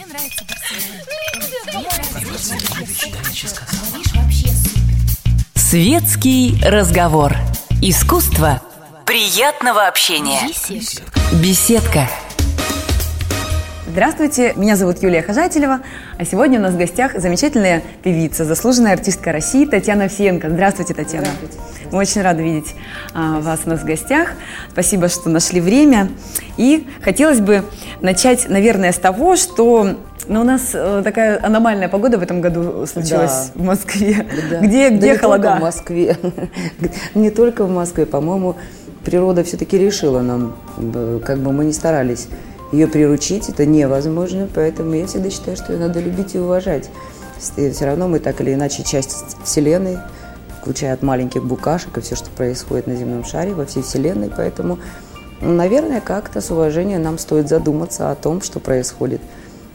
Мне нравится вообще Светский разговор. Искусство приятного общения. Беседка. Здравствуйте, меня зовут Юлия Хожателева, а сегодня у нас в гостях замечательная певица, заслуженная артистка России Татьяна Овсиенко. Здравствуйте, Татьяна. Здравствуйте. Мы очень рады видеть а, вас у нас в гостях. Спасибо, что нашли время. И хотелось бы начать, наверное, с того, что ну, у нас э, такая аномальная погода в этом году случилась да. в Москве. Да. Где, где да холода? Не только в Москве. не только в Москве. По-моему, природа все-таки решила нам, э, как бы мы не старались ее приручить, это невозможно, поэтому я всегда считаю, что ее надо любить и уважать. И все равно мы так или иначе часть Вселенной, включая от маленьких букашек и все, что происходит на земном шаре, во всей Вселенной, поэтому, наверное, как-то с уважением нам стоит задуматься о том, что происходит,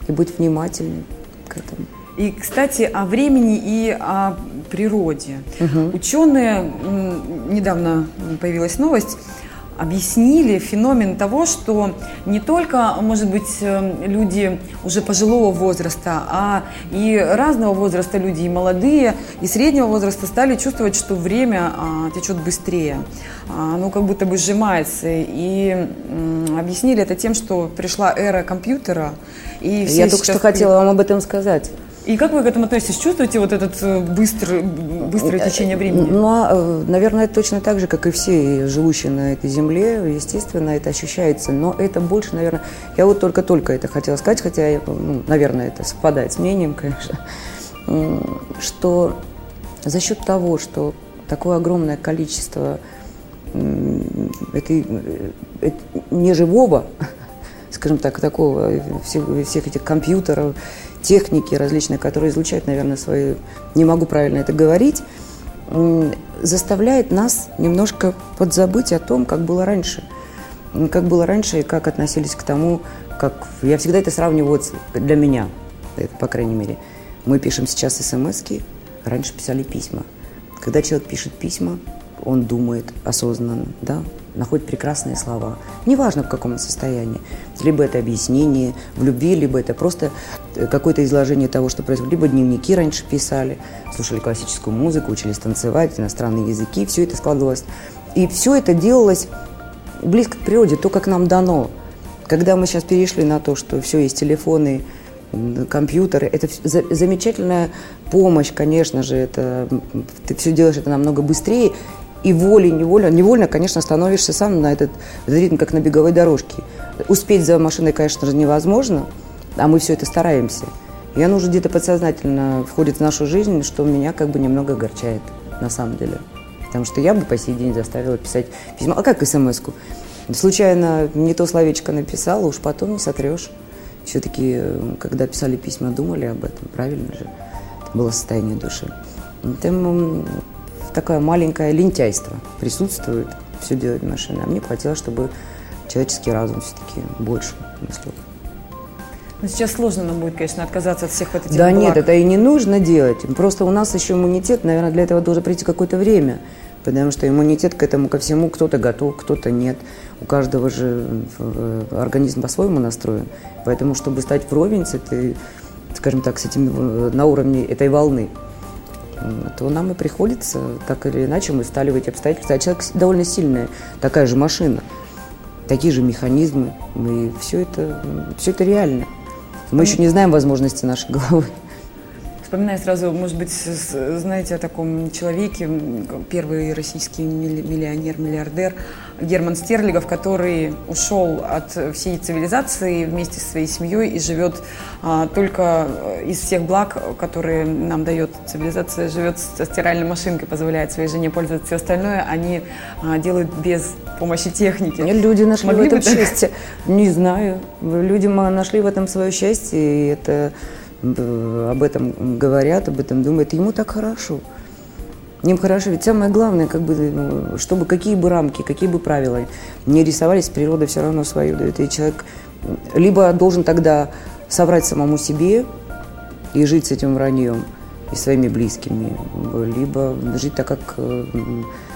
и быть внимательным к этому. И, кстати, о времени и о природе. Угу. Ученые, недавно появилась новость, объяснили феномен того, что не только, может быть, э, люди уже пожилого возраста, а и разного возраста люди, и молодые, и среднего возраста стали чувствовать, что время а, течет быстрее, а, оно как будто бы сжимается. И м, объяснили это тем, что пришла эра компьютера. И Я только что хотела вам об этом сказать. И как вы к этому относитесь? Чувствуете вот этот э, быстрый, быстрое течение времени? Ну, а, э, наверное, точно так же, как и все живущие на этой земле, естественно, это ощущается. Но это больше, наверное, я вот только-только это хотела сказать, хотя, я, ну, наверное, это совпадает с мнением, конечно, что за счет того, что такое огромное количество этой, э, неживого, скажем так, такого, всех, всех этих компьютеров, техники различные, которые излучают, наверное, свои, не могу правильно это говорить, заставляет нас немножко подзабыть о том, как было раньше. Как было раньше и как относились к тому, как... Я всегда это сравниваю вот для меня, это, по крайней мере. Мы пишем сейчас смс раньше писали письма. Когда человек пишет письма, он думает осознанно, да, находит прекрасные слова. Неважно, в каком состоянии. Либо это объяснение в любви, либо это просто э, какое-то изложение того, что происходит. Либо дневники раньше писали, слушали классическую музыку, учились танцевать, иностранные языки. Все это складывалось. И все это делалось близко к природе, то, как нам дано. Когда мы сейчас перешли на то, что все есть телефоны, компьютеры, это замечательная помощь, конечно же, это ты все делаешь это намного быстрее, и волей-невольно, невольно, конечно, становишься сам на этот, этот ритм, как на беговой дорожке. Успеть за машиной, конечно же, невозможно, а мы все это стараемся. И оно уже где-то подсознательно входит в нашу жизнь, что меня как бы немного огорчает, на самом деле. Потому что я бы по сей день заставила писать письма. А как смс-ку? Случайно не то словечко написала, уж потом не сотрешь. Все-таки, когда писали письма, думали об этом, правильно же? Это было состояние души. Поэтому такое маленькое лентяйство присутствует, все делает машина. А мне хотелось, чтобы человеческий разум все-таки больше мыслил. Но сейчас сложно нам будет, конечно, отказаться от всех вот этих Да благ. нет, это и не нужно делать. Просто у нас еще иммунитет, наверное, для этого должен прийти какое-то время. Потому что иммунитет к этому, ко всему, кто-то готов, кто-то нет. У каждого же э, организм по-своему настроен. Поэтому, чтобы стать вровень с этой, скажем так, с этим, э, на уровне этой волны, то нам и приходится, так или иначе, мы стали в эти обстоятельства. А человек довольно сильная, такая же машина, такие же механизмы, и все это, все это реально. Мы еще не знаем возможности нашей головы. Вспоминаю сразу, может быть, знаете о таком человеке, первый российский миллионер, миллиардер Герман Стерлигов, который ушел от всей цивилизации вместе со своей семьей и живет а, только из всех благ, которые нам дает цивилизация, живет со стиральной машинкой, позволяет своей жене пользоваться. Все остальное они а, делают без помощи техники. Люди нашли Могли в этом счастье. Не знаю. Люди нашли в этом свое счастье, и это об этом говорят, об этом думают. Ему так хорошо. Им хорошо. Ведь самое главное, как бы, ну, чтобы какие бы рамки, какие бы правила не рисовались, природа все равно свою дает. И человек либо должен тогда соврать самому себе и жить с этим враньем и своими близкими, либо жить так, как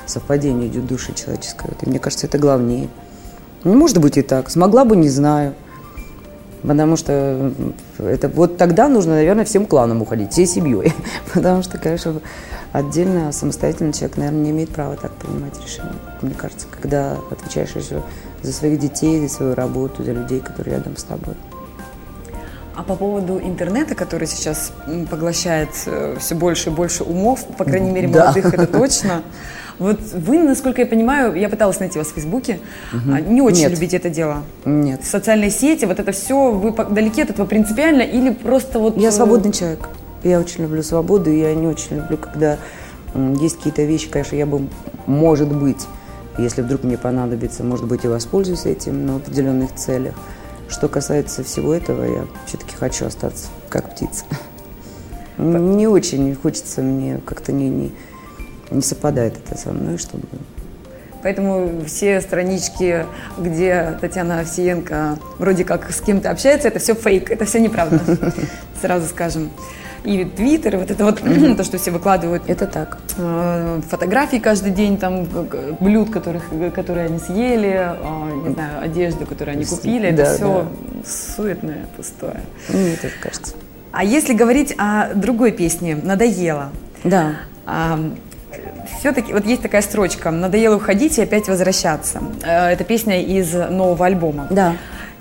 совпадение идет души человеческой. И мне кажется, это главнее. Не может быть и так. Смогла бы, не знаю. Потому что это вот тогда нужно, наверное, всем кланам уходить, всей семьей. Потому что, конечно, отдельно самостоятельный человек, наверное, не имеет права так принимать решения. Мне кажется, когда отвечаешь еще за своих детей, за свою работу, за людей, которые рядом с тобой. А по поводу интернета, который сейчас поглощает э, все больше и больше умов, по крайней мере, молодых, да. это точно. Вот вы, насколько я понимаю, я пыталась найти вас в Фейсбуке, угу. не очень Нет. любите это дело. Нет. Социальные сети, вот это все, вы далеки от этого принципиально или просто вот... Я э, свободный человек. Я очень люблю свободу, и я не очень люблю, когда есть какие-то вещи, конечно, я бы, может быть, если вдруг мне понадобится, может быть, и воспользуюсь этим на определенных целях. Что касается всего этого, я все-таки хочу остаться как птица. Не очень хочется мне, как-то не, не, не совпадает это со мной, чтобы... Поэтому все странички, где Татьяна Овсиенко вроде как с кем-то общается, это все фейк, это все неправда, сразу скажем и Твиттер, вот это вот то, что все выкладывают. Это так. Э, фотографии каждый день, там, блюд, которых, которые они съели, а, не знаю, одежду, которую они купили, да, это все да. суетное, пустое. Мне тоже кажется. А если говорить о другой песне «Надоело», да. А, все-таки вот есть такая строчка «Надоело уходить и опять возвращаться». Э, это песня из нового альбома. Да.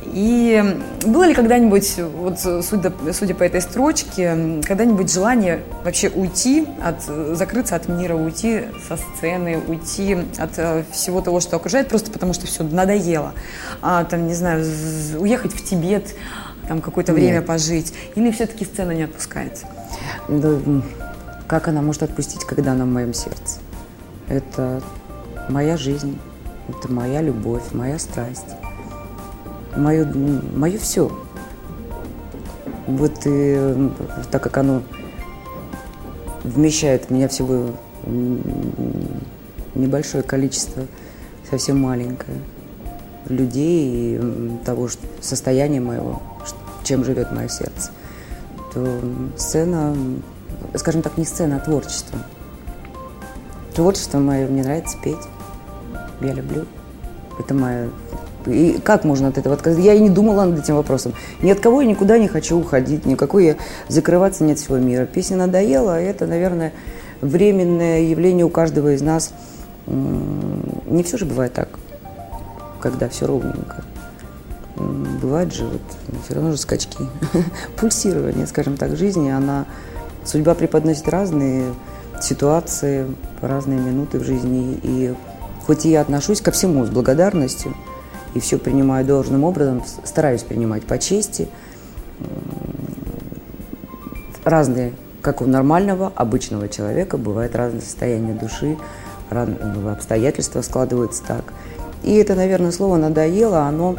И было ли когда-нибудь, вот судя, судя по этой строчке, когда-нибудь желание вообще уйти, от, закрыться от мира, уйти со сцены, уйти от э, всего того, что окружает, просто потому что все надоело? А, там, не знаю, уехать в Тибет, там какое-то время пожить? Или все-таки сцена не отпускается? Да, как она может отпустить, когда она в моем сердце? Это моя жизнь, это моя любовь, моя страсть мое, мое все. Вот и так как оно вмещает в меня всего небольшое количество, совсем маленькое, людей и того что, состояния моего, чем живет мое сердце, то сцена, скажем так, не сцена, а творчество. Творчество мое, мне нравится петь, я люблю. Это моя и как можно от этого отказаться? Я и не думала над этим вопросом. Ни от кого я никуда не хочу уходить, никакой я закрываться нет всего мира. Песня надоела, а это, наверное, временное явление у каждого из нас. Не все же бывает так, когда все ровненько. Бывает же, вот, все равно же скачки, пульсирование, скажем так, жизни, она, судьба преподносит разные ситуации, разные минуты в жизни, и хоть и я отношусь ко всему с благодарностью, и все принимаю должным образом, стараюсь принимать по чести. Разные, как у нормального, обычного человека, бывает разное состояние души, разные обстоятельства складываются так. И это, наверное, слово «надоело», оно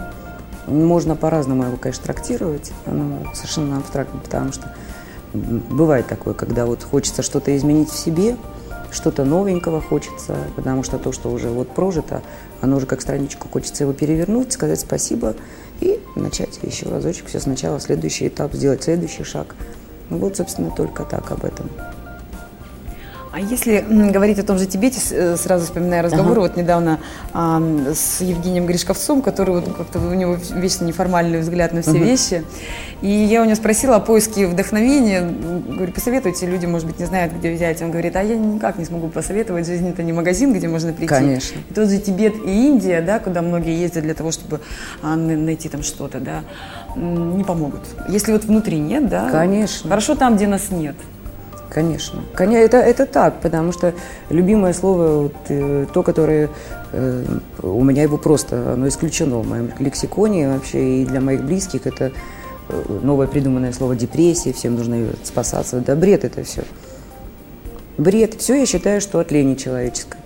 можно по-разному его, конечно, трактировать, оно совершенно абстрактно, потому что бывает такое, когда вот хочется что-то изменить в себе – что-то новенького хочется, потому что то, что уже вот прожито, оно уже как страничку, хочется его перевернуть, сказать спасибо и начать еще разочек все сначала, следующий этап, сделать следующий шаг. Ну вот, собственно, только так об этом. А если говорить о том же Тибете, э, сразу вспоминаю разговор ага. вот недавно а, с Евгением Гришковцом, который вот как-то у него вечно неформальный взгляд на все угу. вещи. И я у него спросила о поиске вдохновения. Говорю, посоветуйте, люди, может быть, не знают, где взять. Он говорит, а я никак не смогу посоветовать. Жизнь это не магазин, где можно прийти. Конечно. И тот же Тибет и Индия, да, куда многие ездят для того, чтобы а, найти там что-то, да, не помогут. Если вот внутри нет, да. Конечно. Хорошо там, где нас нет. Конечно. Это, это так, потому что любимое слово, вот, э, то, которое э, у меня его просто, оно исключено в моем лексиконе вообще и для моих близких, это э, новое придуманное слово депрессия, всем нужно спасаться. Да бред это все. Бред. Все я считаю, что от лени человеческой.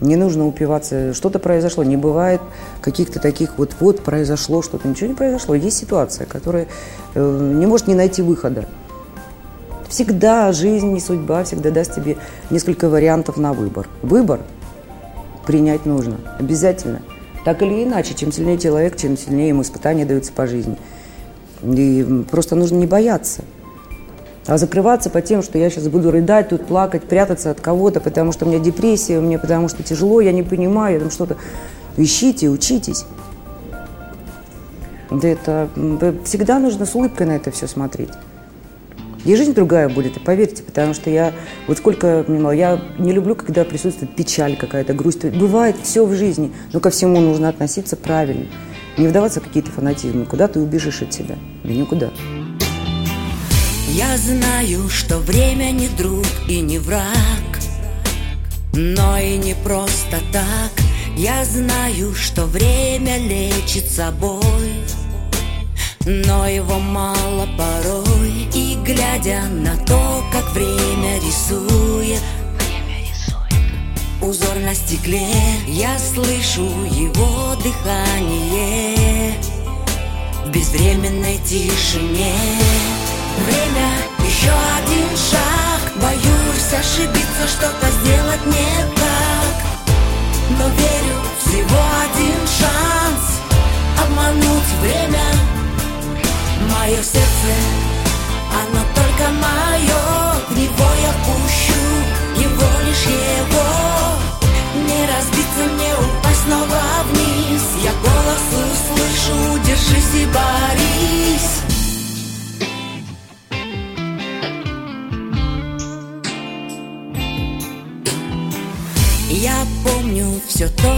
Не нужно упиваться, что-то произошло. Не бывает каких-то таких вот, вот произошло что-то. Ничего не произошло. Есть ситуация, которая не может не найти выхода. Всегда жизнь и судьба всегда даст тебе несколько вариантов на выбор. Выбор принять нужно, обязательно. Так или иначе, чем сильнее человек, чем сильнее ему испытания даются по жизни. И просто нужно не бояться. А закрываться по тем, что я сейчас буду рыдать, тут плакать, прятаться от кого-то, потому что у меня депрессия, мне потому что тяжело, я не понимаю, я там что-то. Ищите, учитесь. Да это всегда нужно с улыбкой на это все смотреть. И жизнь другая будет, поверьте, потому что я, вот сколько понимаю, я не люблю, когда присутствует печаль какая-то, грусть. Бывает все в жизни, но ко всему нужно относиться правильно. Не вдаваться в какие-то фанатизмы. Куда ты убежишь от себя? Да никуда. Я знаю, что время не друг и не враг, но и не просто так. Я знаю, что время лечит собой, но его мало порой. Глядя на то, как время рисует, узор на стекле, я слышу его дыхание. В безвременной тишине. Время, еще один шаг, боюсь ошибиться, что-то сделать не так, но верю, всего один шанс. Обмануть время.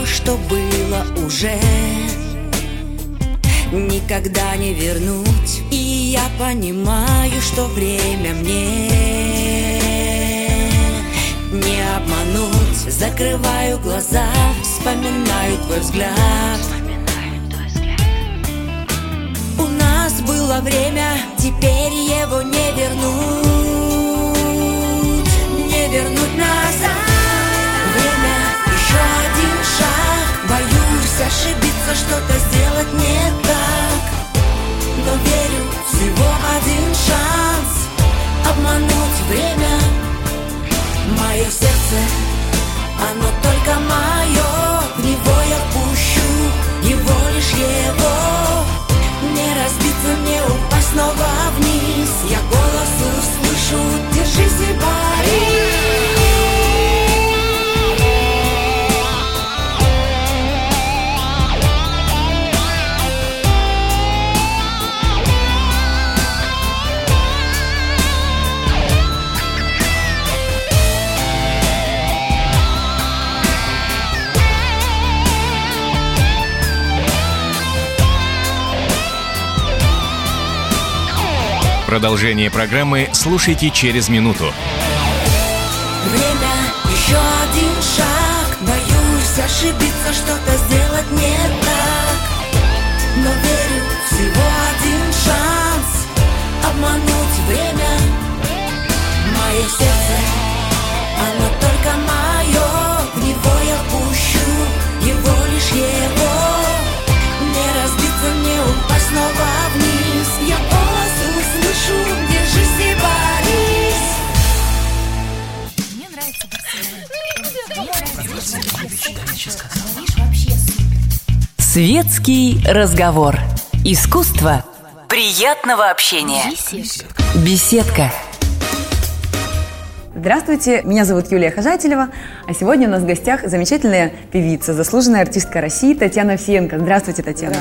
Что было уже. Никогда не вернуть И я понимаю, что время мне. Не обмануть Закрываю глаза, вспоминаю твой взгляд. У нас было время, теперь его не вернуть Продолжение программы слушайте через минуту. Время, еще один шаг. Боюсь ошибиться, что-то сделать не так. Но верю, всего один шанс. Обмануть время Мое сердце, оно только мое. В него я пущу, его лишь его. Не разбиться, не упасть снова Светский разговор. Искусство приятного общения. Беседка. Здравствуйте, меня зовут Юлия Хожателева, а сегодня у нас в гостях замечательная певица, заслуженная артистка России Татьяна Овсиенко. Здравствуйте, Татьяна.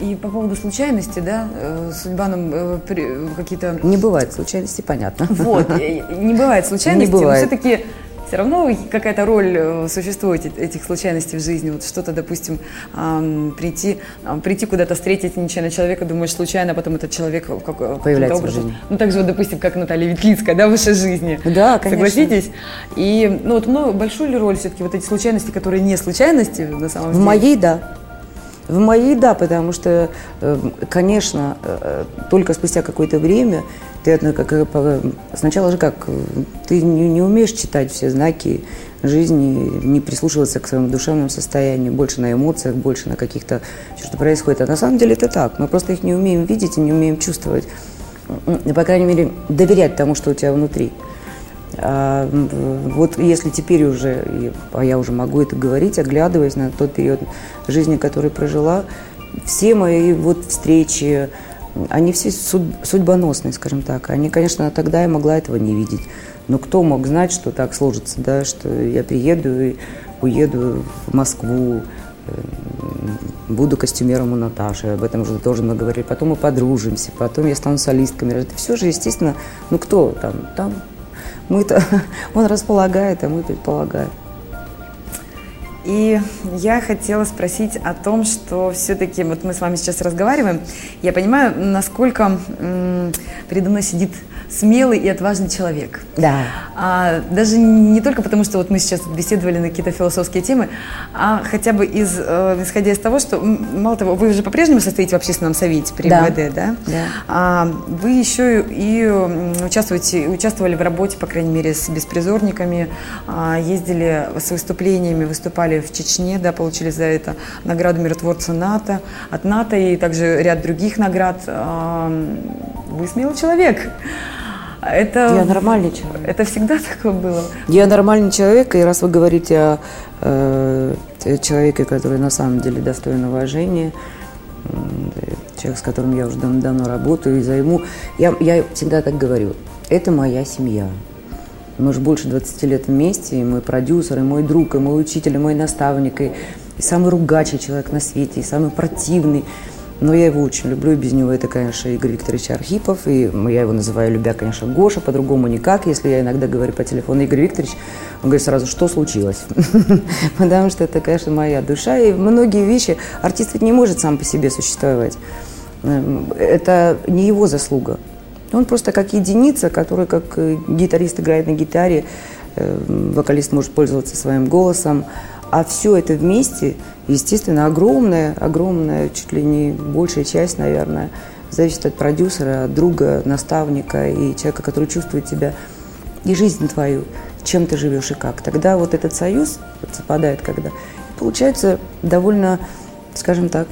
И по поводу случайности, да, э, судьба нам э, при- какие-то... Не бывает случайностей, понятно. Вот, э, не бывает Не бывает. но все-таки все равно какая-то роль э, существует э- этих случайностей в жизни. Вот что-то, допустим, прийти, прийти куда-то встретить нечаянно человека, думаешь случайно, а потом этот человек как, каким-то Появляется в образом. жизни. Ну, так же, вот, допустим, как Наталья Ветлицкая, да, в вашей жизни. Да, конечно. Согласитесь? И, ну, вот много, большую ли роль все-таки вот эти случайности, которые не случайности на самом В деле? моей да. В моей да, потому что, э, конечно, э, только спустя какое-то время ты как, сначала же как ты не, не умеешь читать все знаки жизни, не прислушиваться к своему душевному состоянию, больше на эмоциях, больше на каких-то что происходит. А на самом деле это так. Мы просто их не умеем видеть и не умеем чувствовать. По крайней мере, доверять тому, что у тебя внутри. А, вот если теперь уже, а я уже могу это говорить, оглядываясь на тот период жизни, который прожила, все мои вот встречи, они все суд- судьбоносные, скажем так. Они, конечно, тогда я могла этого не видеть. Но кто мог знать, что так сложится, да, что я приеду и уеду в Москву, э, буду костюмером у Наташи, об этом уже тоже много говорили, потом мы подружимся, потом я стану солистками. Это все же, естественно, ну кто там, там мы-то, он располагает, а мы предполагаем. И я хотела спросить о том, что все-таки вот мы с вами сейчас разговариваем, я понимаю, насколько м, передо мной сидит смелый и отважный человек. Да. А, даже не только потому, что вот мы сейчас беседовали на какие-то философские темы, а хотя бы из, э, исходя из того, что, мало того, вы же по-прежнему состоите в общественном совете при да. МВД, да? Да. А, вы еще и участвуете, участвовали в работе, по крайней мере, с беспризорниками, а, ездили с выступлениями, выступали в Чечне, да, получили за это награду миротворца НАТО, от НАТО и также ряд других наград. Вы смелый человек. Это, я нормальный человек. Это всегда такое было? Я нормальный человек, и раз вы говорите о э, человеке, который на самом деле достоин уважения, человек, с которым я уже давно, давно работаю и займу, я, я всегда так говорю, это моя семья. Мы уже больше 20 лет вместе, и мой продюсер, и мой друг, и мой учитель, и мой наставник, и, и самый ругачий человек на свете, и самый противный – но я его очень люблю, и без него это, конечно, Игорь Викторович Архипов, и я его называю, любя, конечно, Гоша, по-другому никак. Если я иногда говорю по телефону Игорь Викторович, он говорит сразу, что случилось? Потому что это, конечно, моя душа, и многие вещи, артист ведь не может сам по себе существовать. Эм, это не его заслуга. Он просто как единица, который как э, гитарист играет на гитаре, э, вокалист может пользоваться своим голосом, а все это вместе, естественно, огромная, огромная, чуть ли не большая часть, наверное, зависит от продюсера, от друга, наставника и человека, который чувствует тебя и жизнь твою, чем ты живешь и как. Тогда вот этот союз совпадает, когда получаются довольно, скажем так,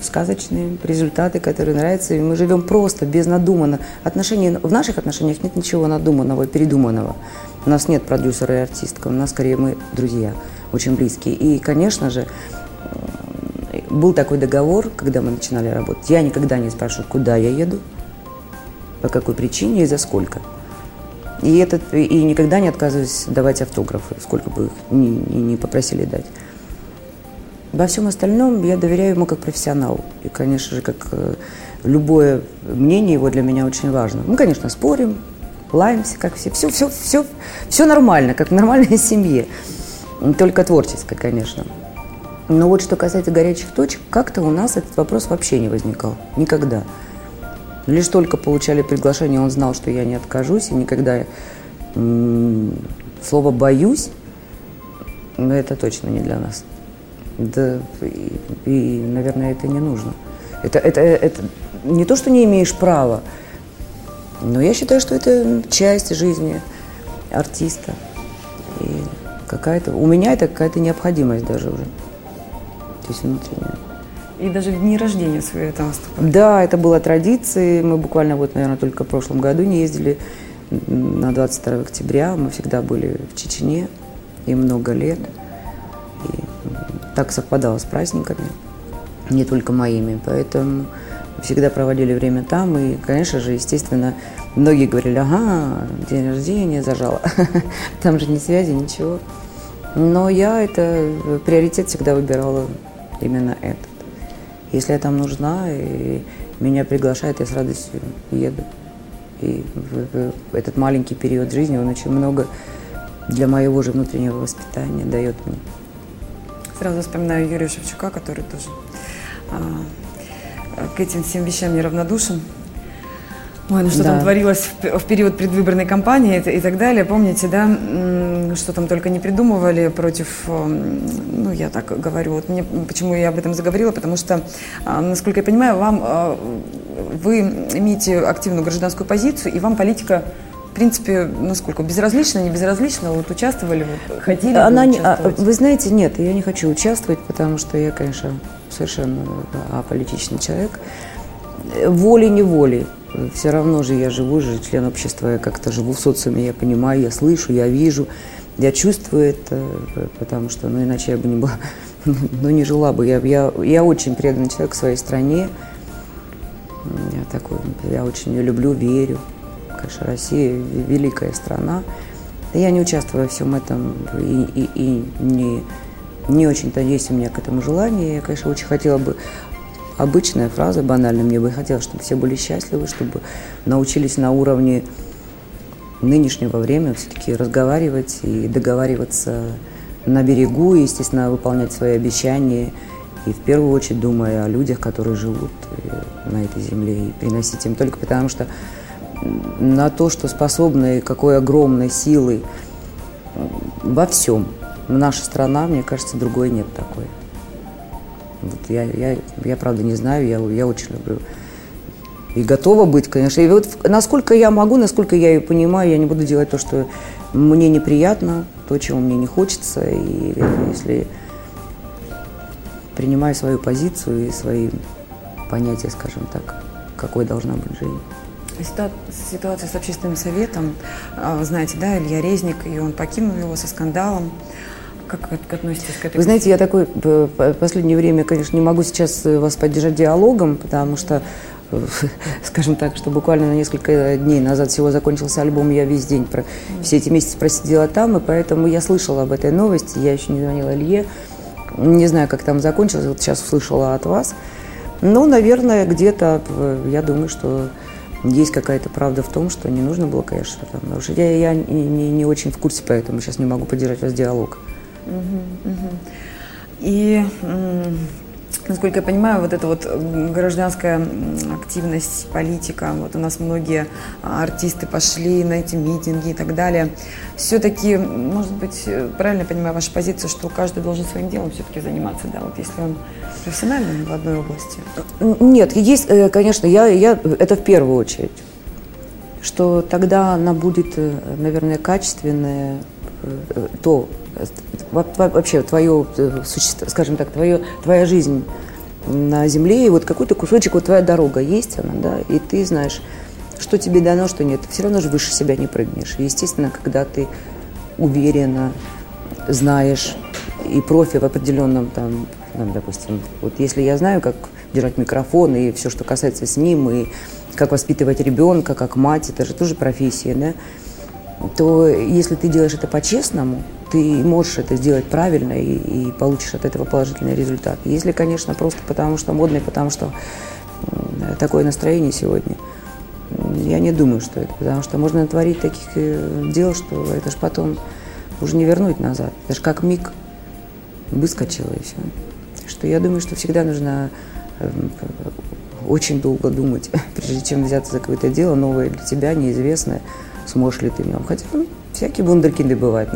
сказочные результаты, которые нравятся, и мы живем просто, без надуманно. Отношения, в наших отношениях нет ничего надуманного, передуманного. У нас нет продюсера и артистка, у нас скорее мы друзья очень близкие. И, конечно же, был такой договор, когда мы начинали работать. Я никогда не спрашиваю, куда я еду, по какой причине и за сколько. И, этот, и никогда не отказываюсь давать автографы, сколько бы их ни, ни, ни попросили дать. Во всем остальном я доверяю ему как профессионалу. И, конечно же, как э, любое мнение его для меня очень важно. Мы, конечно, спорим, лаемся, как все. Все, все, все, все нормально, как в нормальной семье. Только творческой, конечно. Но вот что касается горячих точек, как-то у нас этот вопрос вообще не возникал. Никогда. Лишь только получали приглашение, он знал, что я не откажусь, и никогда слово «боюсь» но это точно не для нас. Да, и, и, наверное, это не нужно. Это, это, это не то, что не имеешь права, но я считаю, что это часть жизни артиста. И какая-то... У меня это какая-то необходимость даже уже. То есть внутренняя. И даже в дни рождения свои это выступали? Да, это была традиция. Мы буквально вот, наверное, только в прошлом году не ездили на 22 октября. Мы всегда были в Чечне и много лет. И так совпадало с праздниками, не только моими. Поэтому всегда проводили время там. И, конечно же, естественно, многие говорили, ага, день рождения зажала. Там же ни связи, ничего. Но я это приоритет всегда выбирала именно этот. Если я там нужна, и меня приглашают, я с радостью еду. И в, в этот маленький период жизни он очень много для моего же внутреннего воспитания дает мне. Сразу вспоминаю Юрия Шевчука, который тоже а, к этим всем вещам неравнодушен. Ой, ну что да. там творилось в, в период предвыборной кампании и, и так далее, помните, да, что там только не придумывали против, ну, я так говорю, вот мне, почему я об этом заговорила, потому что, а, насколько я понимаю, вам, а, вы имеете активную гражданскую позицию, и вам политика принципе, насколько безразлично, не безразлично, вот участвовали, хотели Она не, а, Вы знаете, нет, я не хочу участвовать, потому что я, конечно, совершенно аполитичный человек. Волей-неволей все равно же я живу, же член общества, я как-то живу в социуме, я понимаю, я слышу, я вижу, я чувствую это, потому что, ну, иначе я бы не была, ну, не жила бы. Я, я, я очень преданный человек своей стране, я такой, я очень ее люблю, верю. Конечно, Россия великая страна. Я не участвую во всем этом и, и, и не Не очень-то есть у меня к этому желание. Я, конечно, очень хотела бы обычная фраза, банальная. Мне бы хотелось, чтобы все были счастливы, чтобы научились на уровне нынешнего времени все-таки разговаривать и договариваться на берегу, и, естественно, выполнять свои обещания. И в первую очередь думая о людях, которые живут э, на этой земле, и приносить им только потому, что на то, что способны, какой огромной силой во всем. Наша страна, мне кажется, другой нет такой. Вот я, я, я правда не знаю, я, я очень люблю. И готова быть, конечно. И вот насколько я могу, насколько я ее понимаю, я не буду делать то, что мне неприятно, то, чего мне не хочется. И если принимаю свою позицию и свои понятия, скажем так, какой должна быть жизнь. Ситуация с общественным советом, а, вы знаете, да, Илья Резник, и он покинул его со скандалом. Как относитесь к этой? Вы знаете, я такой в последнее время, конечно, не могу сейчас вас поддержать диалогом, потому что скажем так, что буквально на несколько дней назад всего закончился альбом, я весь день, про, все эти месяцы просидела там, и поэтому я слышала об этой новости, я еще не звонила Илье, не знаю, как там закончилось, вот сейчас услышала от вас. Но, наверное, где-то, я думаю, что есть какая-то правда в том, что не нужно было, конечно, там нарушить. Я, я не, не, не очень в курсе, поэтому сейчас не могу поддержать вас диалог. И насколько я понимаю, вот эта вот гражданская активность, политика, вот у нас многие а, артисты пошли на эти митинги и так далее. Все-таки, может быть, правильно я понимаю вашу позицию, что каждый должен своим делом все-таки заниматься, да, вот если он профессиональный в одной области? Нет, есть, э, конечно, я, я, это в первую очередь, что тогда она будет, э, наверное, качественная, э, то, вообще твое, скажем так, твое, твоя жизнь на земле, и вот какой-то кусочек, вот твоя дорога есть она, да, и ты знаешь, что тебе дано, что нет, ты все равно же выше себя не прыгнешь. естественно, когда ты уверенно знаешь и профи в определенном там, ну, допустим, вот если я знаю, как держать микрофон и все, что касается с ним, и как воспитывать ребенка, как мать, это же тоже профессия, да, то если ты делаешь это по-честному, ты можешь это сделать правильно и, и получишь от этого положительный результат. Если, конечно, просто потому что модный, потому что такое настроение сегодня, я не думаю, что это, потому что можно натворить таких э, дел, что это же потом уже не вернуть назад. Это же как миг выскочило и все. Что я думаю, что всегда нужно эм, очень долго думать, прежде чем взяться за какое-то дело новое для тебя, неизвестное сможешь ли ты в нем. Хотя ну, всякие вундеркинды бывают.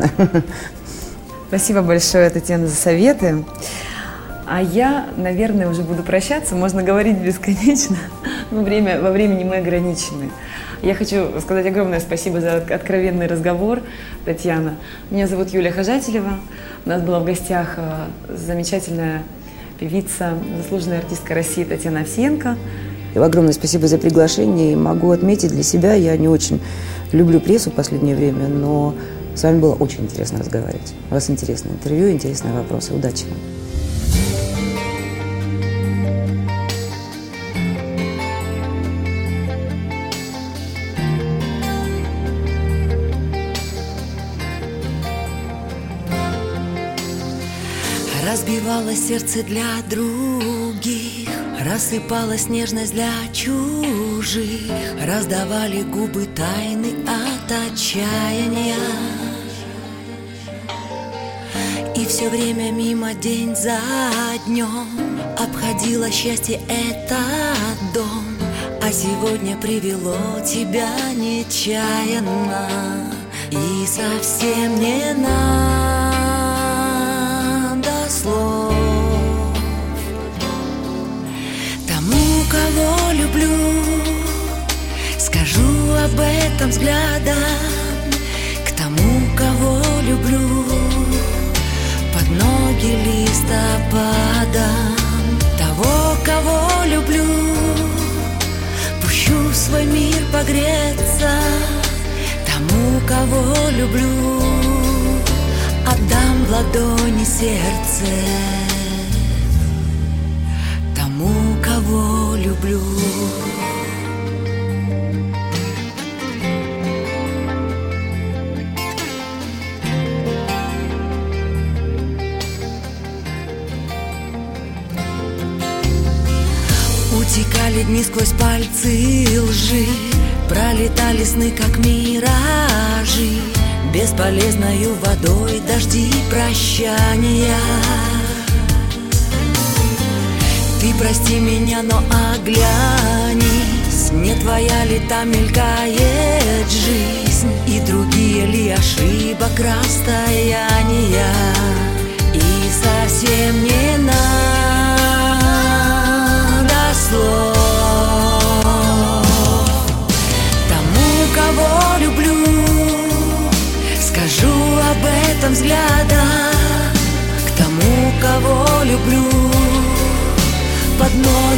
Спасибо большое, Татьяна, за советы. А я, наверное, уже буду прощаться. Можно говорить бесконечно, но время, во времени мы ограничены. Я хочу сказать огромное спасибо за откровенный разговор, Татьяна. Меня зовут Юлия Хожателева. У нас была в гостях э, замечательная певица, заслуженная артистка России Татьяна Овсиенко. Огромное спасибо за приглашение. И могу отметить для себя, я не очень люблю прессу в последнее время, но с вами было очень интересно разговаривать. У вас интересное интервью, интересные вопросы. Удачи вам! Разбивалось сердце для других. Рассыпалась нежность для чужих. Раздавали губы тайны от отчаяния. И все время мимо день за днем Обходила счастье этот дом. А сегодня привело тебя нечаянно. И совсем не надо слов кого люблю. Скажу об этом взглядом К тому, кого люблю. Под ноги листопадом Того, кого люблю. Пущу в свой мир погреться Тому, кого люблю. Отдам в ладони сердце люблю. Утекали дни сквозь пальцы лжи, Пролетали сны, как миражи, Бесполезною водой дожди прощания. Ты прости меня, но оглянись. Не твоя ли там мелькает жизнь? И другие ли ошибок расстояния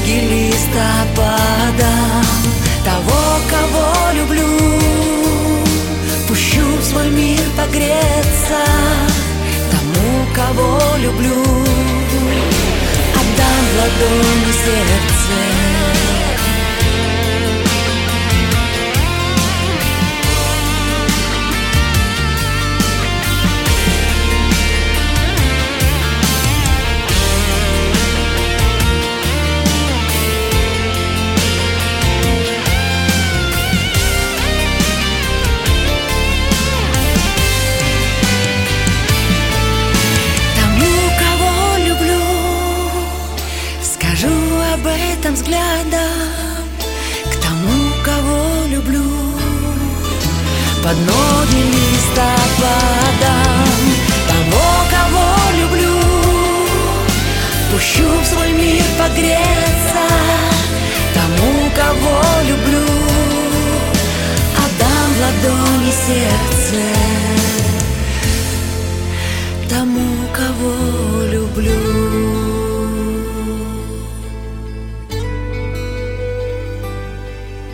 Под ноги листопадом Того, кого люблю Пущу в свой мир погреться. Тому, кого люблю Отдам ладони сердце